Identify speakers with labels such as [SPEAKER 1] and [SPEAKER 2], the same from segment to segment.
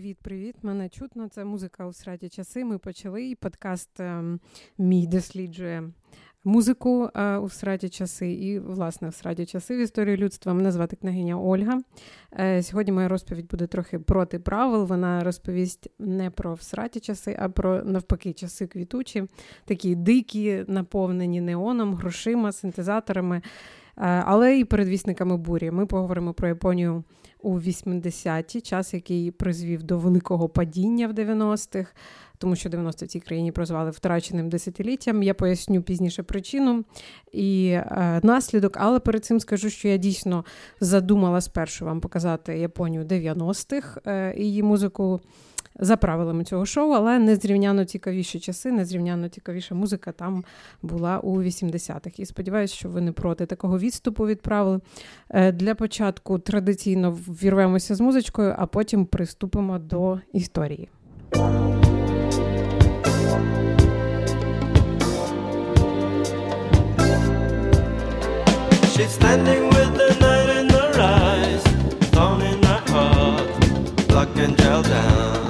[SPEAKER 1] Привіт-привіт! Мене чутно. Це музика у сраді часи. Ми почали і подкаст ем, мій досліджує музику е, у сраді часи і, власне, в сраді часи в історії людства. Мене звати княгиня Ольга. Е, сьогодні моя розповідь буде трохи проти правил. Вона розповість не про всраті часи, а про навпаки часи квітучі, такі дикі, наповнені неоном, грошима, синтезаторами, але і передвісниками бурі. Ми поговоримо про Японію у 80-ті, час, який призвів до великого падіння в 90-х, тому що 90 в цій країні прозвали втраченим десятиліттям. Я поясню пізніше причину і е, наслідок, але перед цим скажу, що я дійсно задумала спершу вам показати Японію 90-х е, її музику за правилами цього шоу, але незрівняно цікавіші часи, незрівняно цікавіша музика там була у 80-х. І сподіваюся, що ви не проти такого відступу від правил. Е, для початку традиційно вірвемося з музичкою, а потім приступимо до історії. She's standing with the night in her eyes, stone in her heart, black and gel down.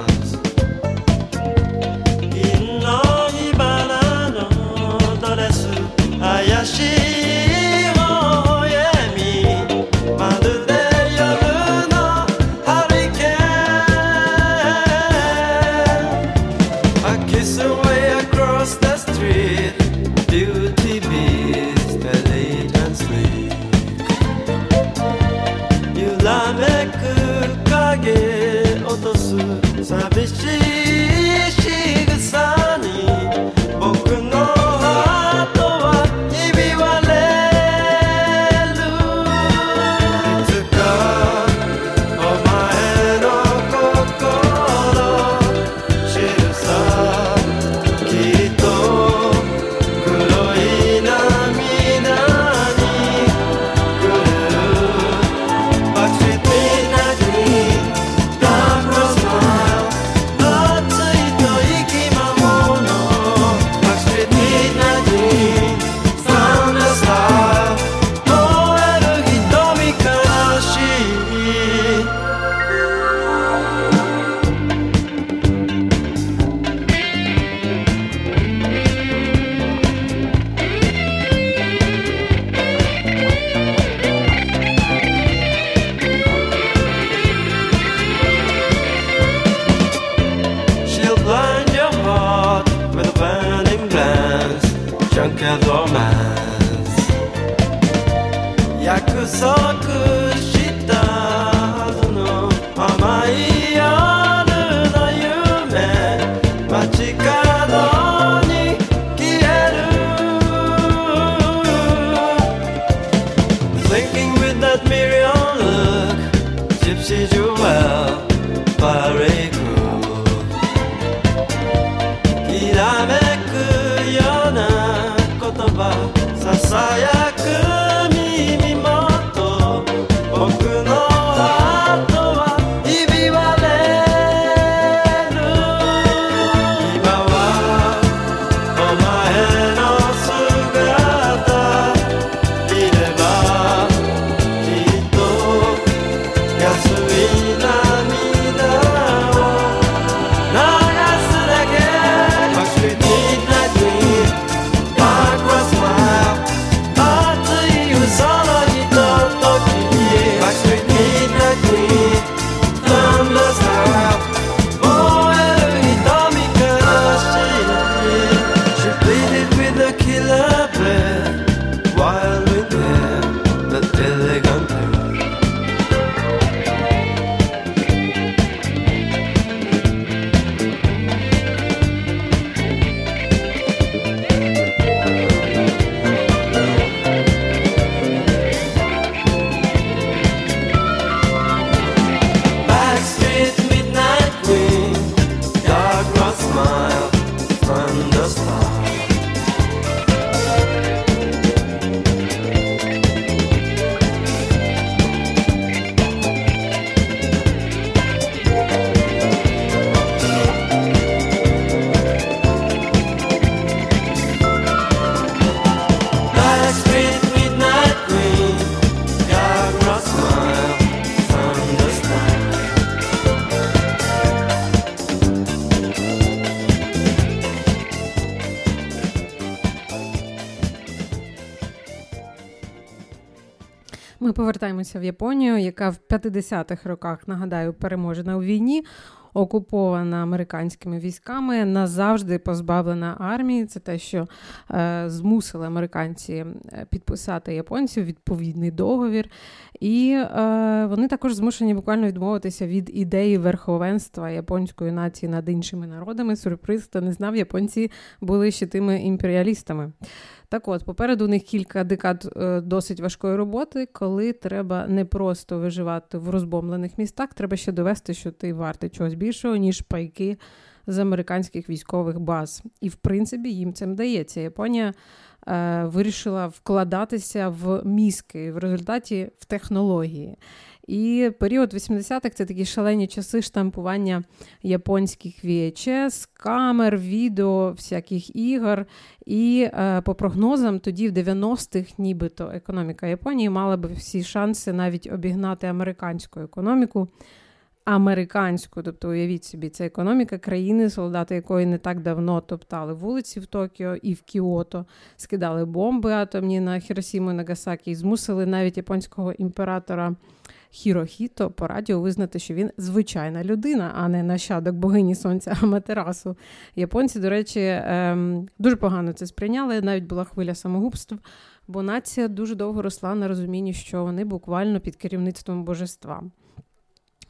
[SPEAKER 2] Повертаємося в Японію, яка в 50-х роках, нагадаю, переможена у війні, окупована американськими військами, назавжди позбавлена армії. Це те, що е, змусили американці е, підписати японців відповідний договір. І е, вони також змушені буквально відмовитися від ідеї верховенства японської нації над іншими народами. Сюрприз, хто не знав, японці були ще тими імперіалістами. Так от, попереду у них кілька декад е, досить важкої роботи, коли треба не просто виживати в розбомлених містах, треба ще довести, що ти вартий чогось більшого, ніж пайки з американських військових баз. І в принципі їм це вдається. Японія е, вирішила вкладатися в мізки в результаті в технології. І період 80-х це такі шалені часи штампування японських VHS, камер, відео, всяких ігор. І е, по прогнозам, тоді в 90-х, нібито економіка Японії мала би всі шанси навіть обігнати американську економіку. Американську, тобто уявіть собі, це економіка країни, солдати якої не так давно топтали вулиці в Токіо і в Кіото, скидали бомби атомні на Хіросіму і Нагасакі і змусили навіть японського імператора Хірохіто по радіо визнати, що він звичайна людина, а не нащадок богині сонця Аматерасу. Японці, до речі, ем, дуже погано це сприйняли. Навіть була хвиля самогубств, бо нація дуже довго росла на розумінні, що вони буквально під керівництвом божества.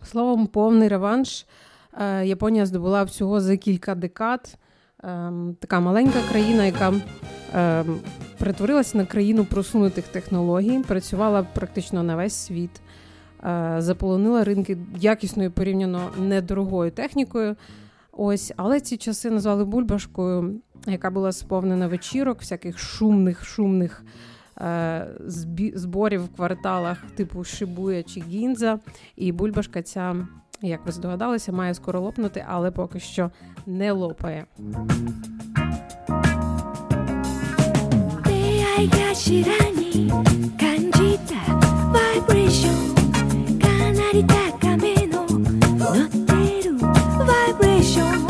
[SPEAKER 2] Словом, повний реванш е, Японія здобула всього за кілька декад. Ем, така маленька країна, яка ем, перетворилася на країну просунутих технологій, працювала практично на весь світ. Е, заполонила ринки якісною порівняно недорогою технікою. Ось, але ці часи назвали бульбашкою, яка була сповнена вечірок, всяких шумних, шумних е, зборів в кварталах типу Шибуя чи Гінза. І бульбашка ця, як ви здогадалися, має скоро лопнути, але поки що не лопає. 出会い頭に感じたバイブレーションり高めの乗ってるバイブレーション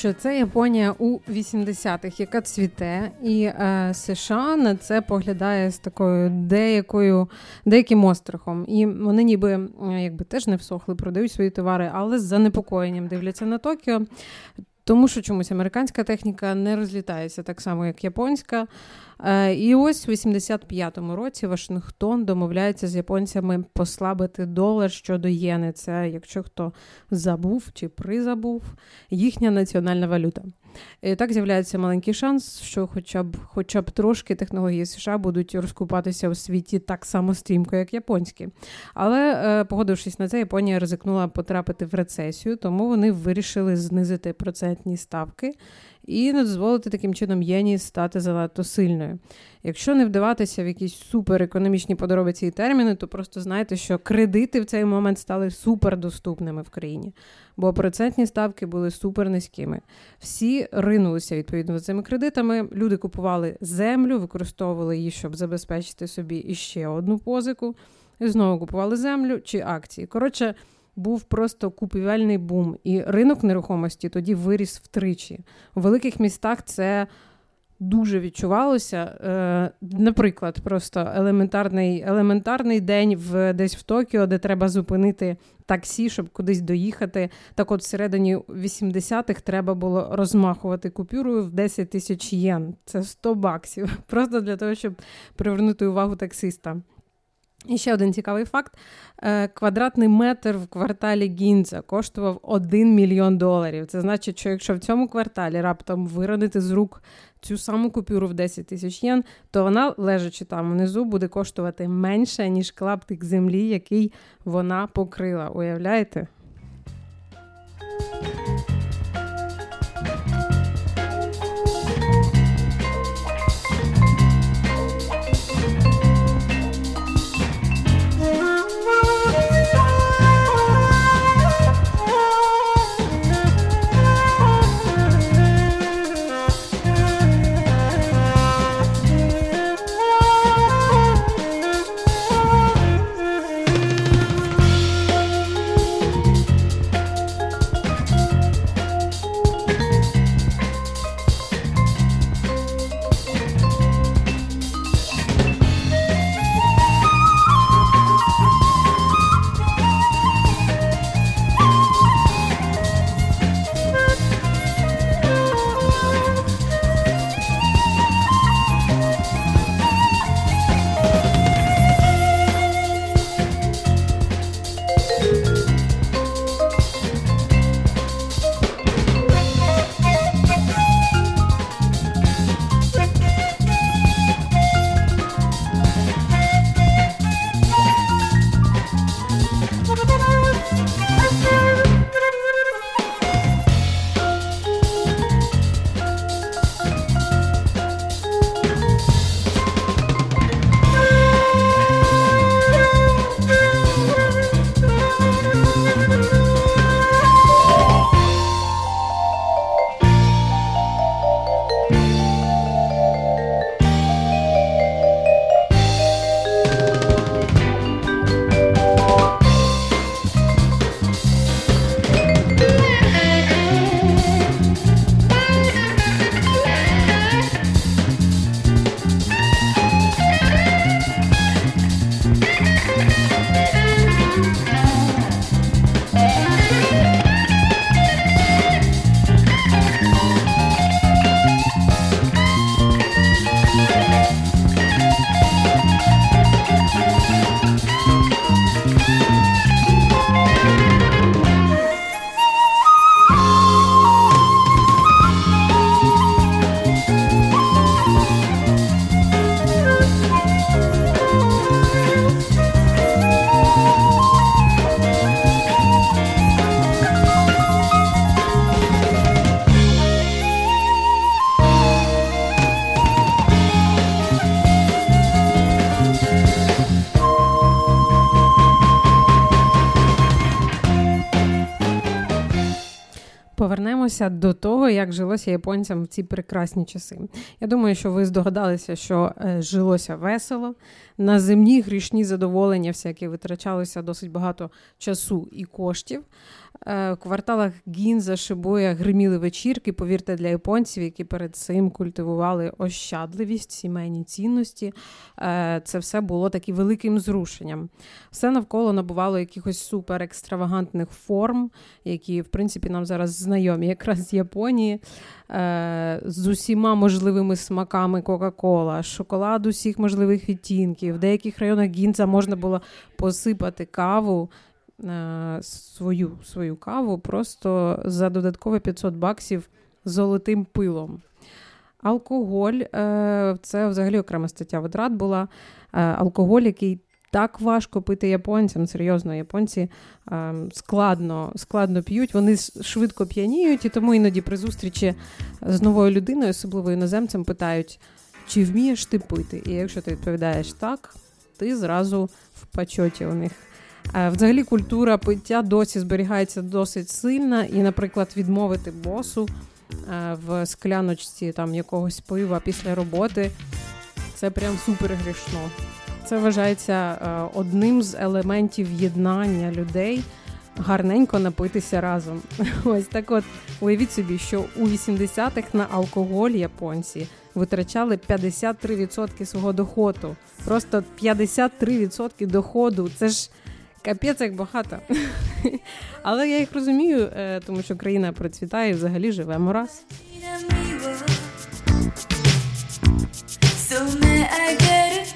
[SPEAKER 2] що це Японія у 80-х, яка цвіте, і е, США на це поглядає з такою деякою деяким острахом. І вони ніби якби теж не всохли, продають свої товари, але з занепокоєнням дивляться на Токіо. Тому що чомусь американська техніка не розлітається так само, як японська. Е, і ось у 85-му році Вашингтон домовляється з японцями послабити долар щодо єни. Це, якщо хто забув чи призабув, їхня національна валюта. Так з'являється маленький шанс, що хоча б хоча б трошки технології США будуть розкупатися у світі так само стрімко, як японські. Але, е, погодившись на це, Японія ризикнула потрапити в рецесію, тому вони вирішили знизити процентні ставки і не дозволити таким чином єні стати занадто сильною. Якщо не вдаватися в якісь суперекономічні подробиці і терміни, то просто знайте, що кредити в цей момент стали супердоступними в країні, бо процентні ставки були супер низькими. Всі ринулися відповідно за цими кредитами. Люди купували землю, використовували її, щоб забезпечити собі іще одну позику, і знову купували землю чи акції. Коротше був просто купівельний бум, і ринок нерухомості тоді виріс втричі. У великих містах це дуже відчувалося. Е, Наприклад, просто елементарний елементарний день в десь в Токіо, де треба зупинити таксі, щоб кудись доїхати. Так, от всередині 80-х треба було розмахувати купюрою в 10 тисяч єн. Це 100 баксів. Просто для того, щоб привернути увагу таксиста. І ще один цікавий факт: е, квадратний метр в кварталі Гінза коштував 1 мільйон доларів. Це значить, що якщо в цьому кварталі раптом виронити з рук цю саму купюру в 10 тисяч єн, то вона, лежачи там внизу, буде коштувати менше, ніж клаптик землі, який вона покрила. Уявляєте? Повернемося до того, як жилося японцям в ці прекрасні часи. Я думаю, що ви здогадалися, що е, жилося весело. На земні грішні задоволення, всякі витрачалося досить багато часу і коштів. В кварталах Гінза, Шибуя гриміли вечірки, повірте, для японців, які перед цим культивували ощадливість, сімейні цінності. Це все було таким великим зрушенням. Все навколо набувало якихось супер екстравагантних форм, які, в принципі, нам зараз знайомі, якраз з Японії, з усіма можливими смаками Кока-Кола, шоколад усіх можливих відтінків. В деяких районах Гінза можна було посипати каву. Е, свою свою каву просто за додаткові 500 баксів золотим пилом. Алкоголь е, це взагалі окрема стаття витрат була. Е, алкоголь, який так важко пити японцям, серйозно, японці складно складно п'ють, вони швидко п'яніють, і тому іноді при зустрічі з новою людиною, особливо іноземцем, питають, чи вмієш ти пити? І якщо ти відповідаєш так, ти зразу в пачоті у них. Е, взагалі культура пиття досі зберігається досить сильна, і, наприклад, відмовити босу е, в скляночці там якогось пива після роботи це прям супер грішно. Це вважається е, одним з елементів єднання людей. Гарненько напитися разом. Ось так от уявіть собі, що у 80-х на алкоголь японці витрачали 53% свого доходу. Просто 53% доходу. Це ж Капець як багато. Але я їх розумію, е, тому що країна процвітає і взагалі живемо раз. So may I get a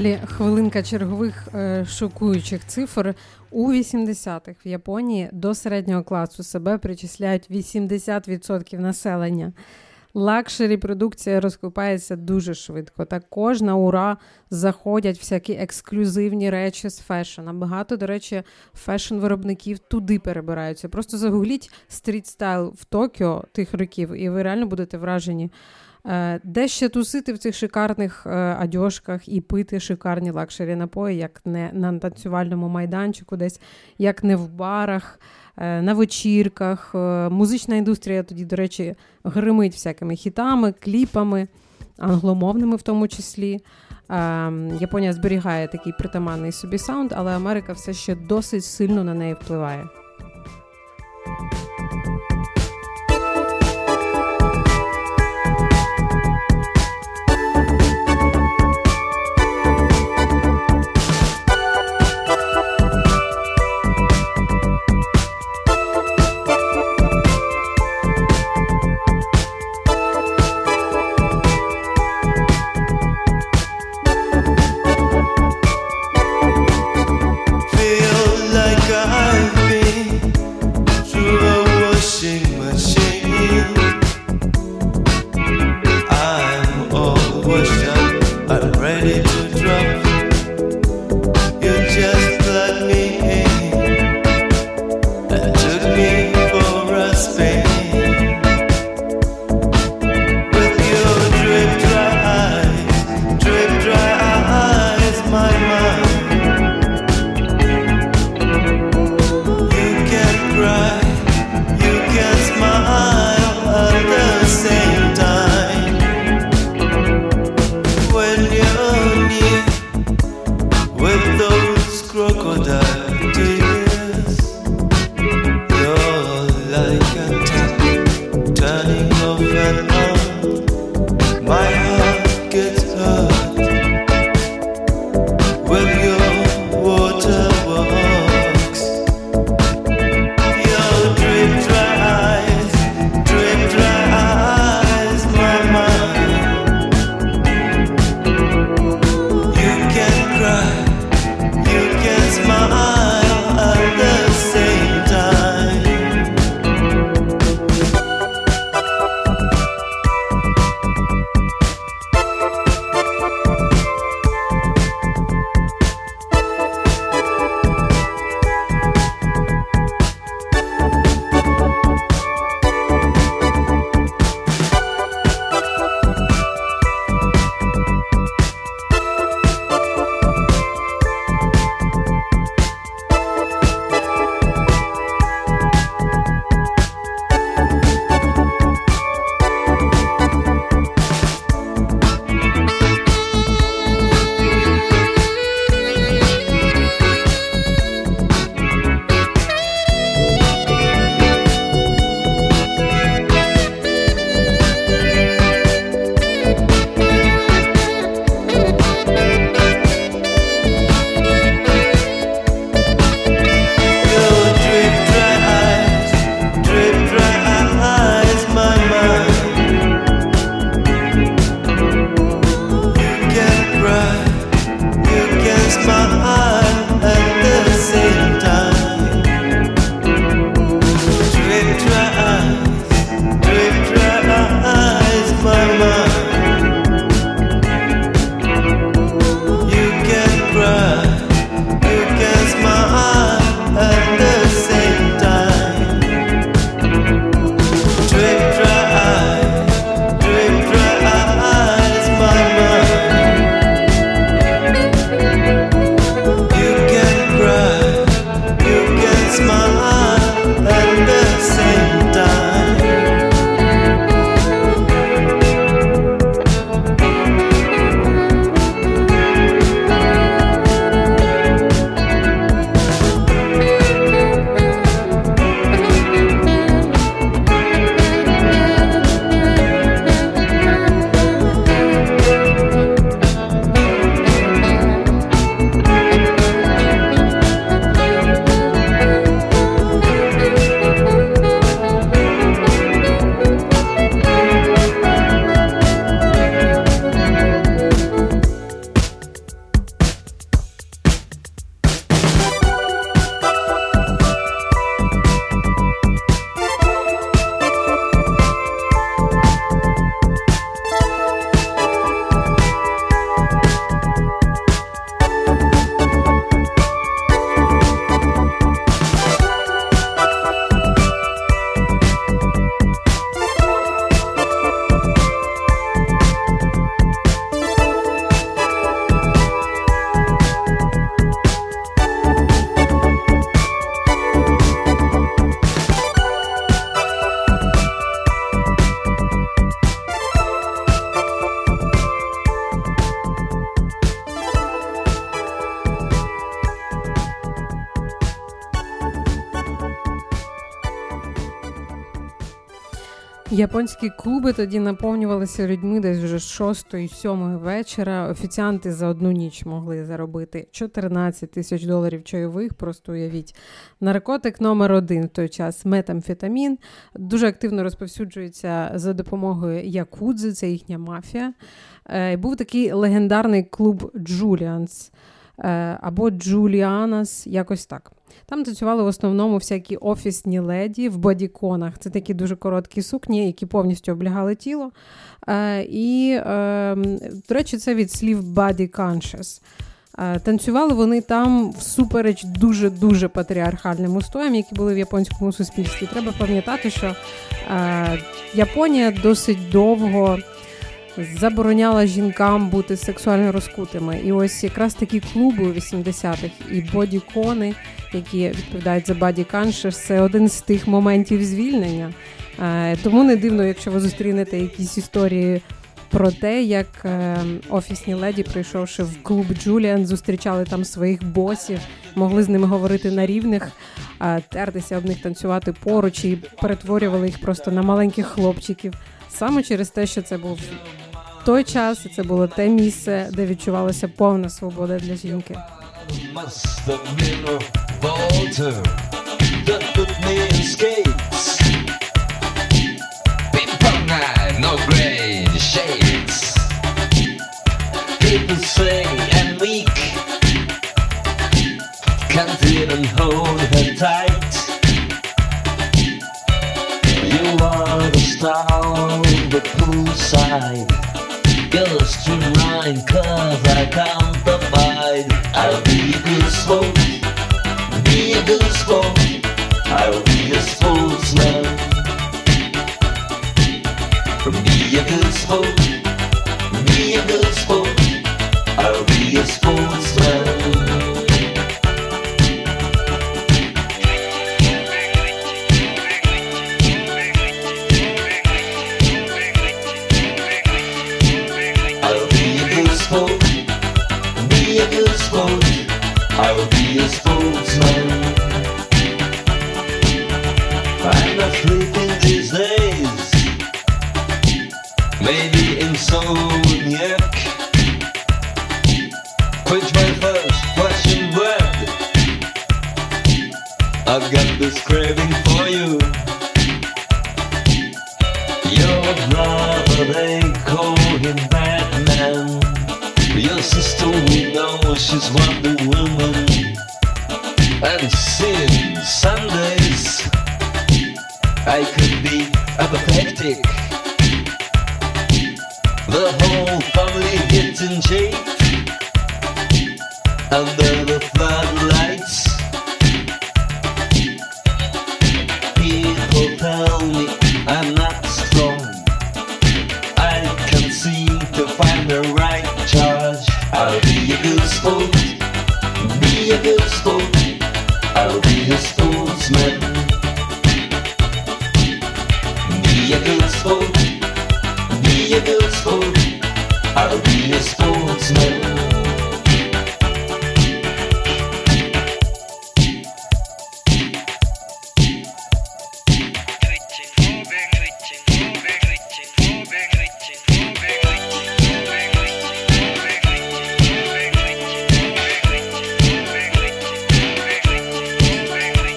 [SPEAKER 2] Далі хвилинка чергових е, шокуючих цифр. У 80-х в Японії до середнього класу себе причисляють 80% населення. Luxury продукція розкупається дуже швидко. Також на ура заходять всякі ексклюзивні речі з фешена. Багато, до речі, фешн-виробників туди перебираються. Просто загугліть street style в Токіо тих років, і ви реально будете вражені. Е, де ще тусити в цих шикарних е, і пити шикарні luxury напої, як не на танцювальному майданчику, десь як не в барах, е, на вечірках. Музична індустрія тоді, до речі, гримить всякими хітами, кліпами, англомовними в тому числі. Японія зберігає такий притаманний собі саунд, але Америка все ще досить сильно на неї впливає.
[SPEAKER 3] Японські клуби тоді наповнювалися людьми десь вже з 6-7 вечора. Офіціанти за одну ніч могли заробити 14 тисяч доларів чайових. Просто уявіть. Наркотик номер один в той час метамфетамін. Дуже активно розповсюджується за допомогою якудзи, це їхня мафія. Е, був такий легендарний клуб Джуліанс е, або Джуліанас, якось так. Там танцювали в основному всякі офісні леді в бодіконах. Це такі дуже короткі сукні, які повністю облягали тіло. Е, І, е, до речі, це від слів body conscious. Е, танцювали вони там всупереч дуже-дуже патріархальним устоям, які були в японському суспільстві. Треба пам'ятати, що е, Японія досить довго забороняла жінкам бути сексуально розкутими. І ось якраз такі клуби у 80-х і бодікони, які відповідають за body conscious, це один з тих моментів звільнення. Е, тому не дивно, якщо ви зустрінете якісь історії. Про те, як е, офісні леді, прийшовши в клуб Джуліан, зустрічали там своїх босів, могли з ними говорити на рівних, е, тертися об них танцювати поруч і перетворювали їх просто на маленьких хлопчиків. Саме через те, що це був той час, і це було те місце, де відчувалася повна свобода для жінки. Hold. Goes to mine cause I can't abide I'll be a good sport Be a good sport I'll be a sportsman Be a good sport Be a good sport I'll be a sportsman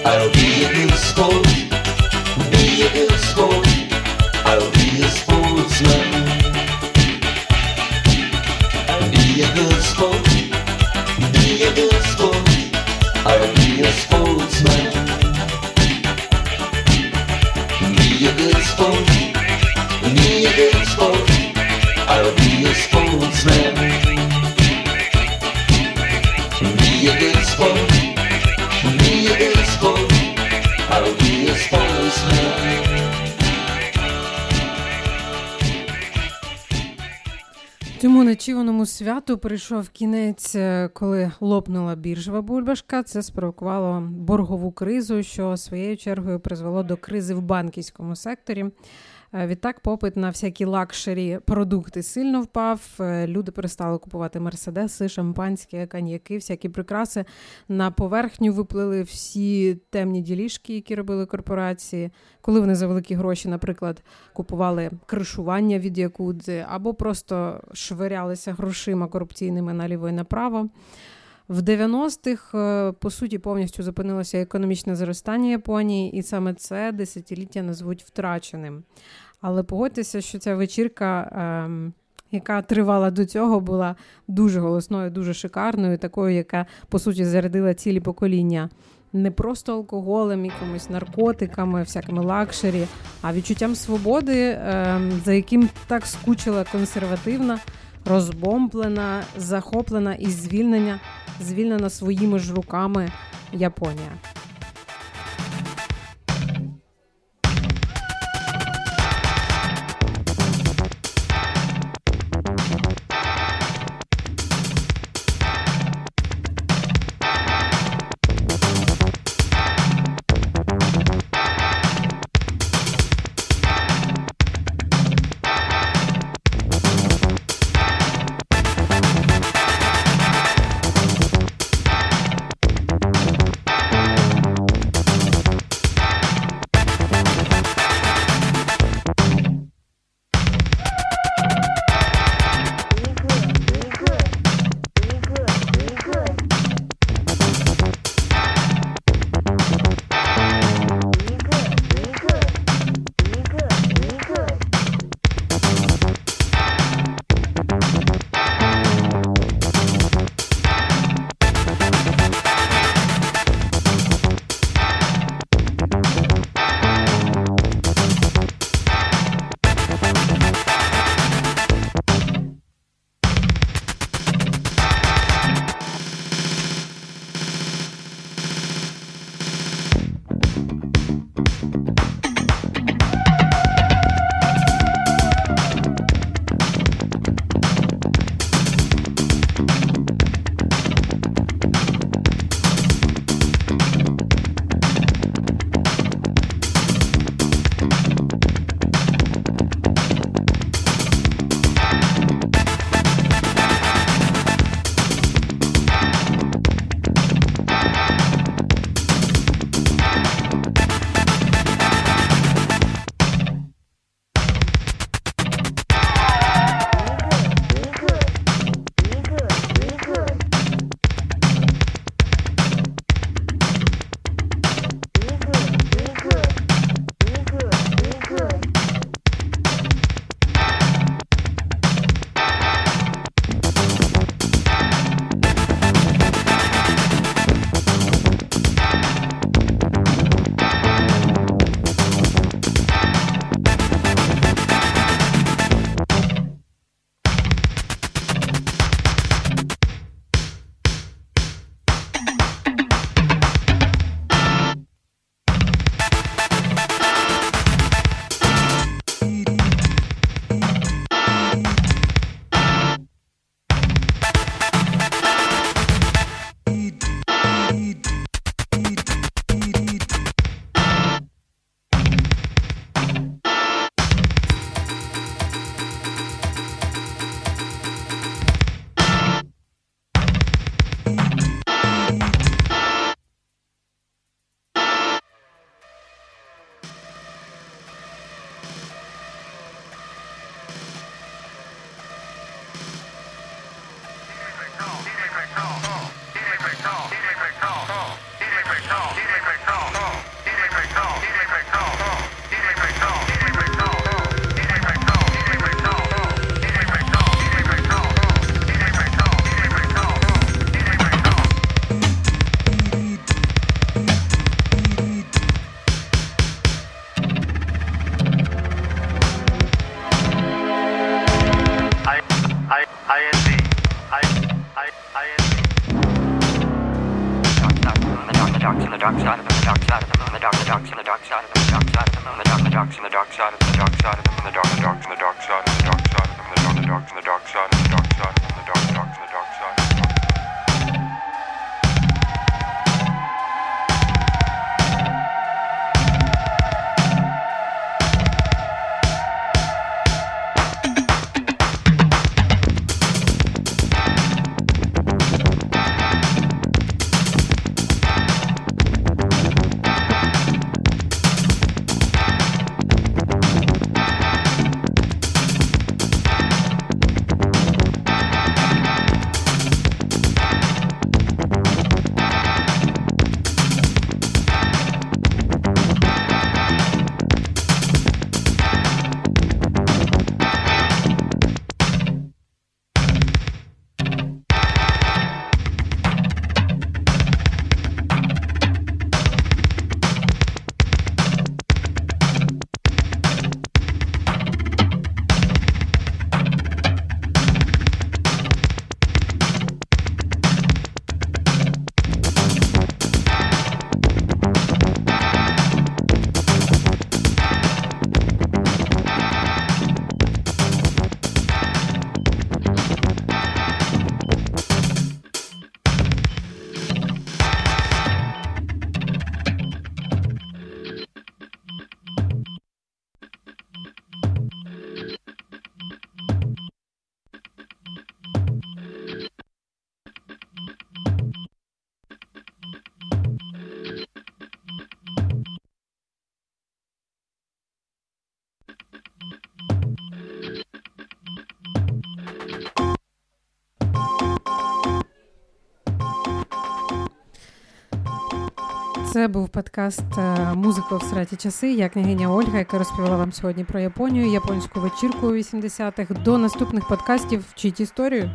[SPEAKER 3] I'll be a святу прийшов кінець, е, коли лопнула біржова бульбашка. Це спровокувало боргову кризу, що своєю чергою призвело до кризи в банківському секторі.
[SPEAKER 2] Е, відтак, попит на всякі luxury продукти сильно впав. Е, люди перестали купувати мерседеси, шампанське, коньяки, всякі прикраси. На поверхню виплили всі темні ділішки, які робили корпорації, коли вони за великі гроші, наприклад, купували кришування від якудзи, або просто швирялися грошима корупційними наліво і направо. В 90-х, е, по суті, повністю зупинилося економічне зростання Японії, і саме це десятиліття назвуть втраченим. Але погодьтеся, що ця вечірка, ем, яка тривала до цього, була дуже голосною, дуже шикарною, такою, яка по суті зарядила цілі покоління. Не просто алкоголем, якимись наркотиками, всякими luxury, а відчуттям свободи, ем, за яким так скучила консервативна, розбомблена, захоплена і звільнення, звільнена своїми ж руками Японія. dark side of the dark side of the dark side of the dark side of the dark side of the dark side of the dark side of the dark side of the dark side Це був подкаст е, Музика в сраті часи. Я княгиня Ольга, яка розповіла вам сьогодні про Японію, японську вечірку у 80-х. До наступних подкастів вчіть історію.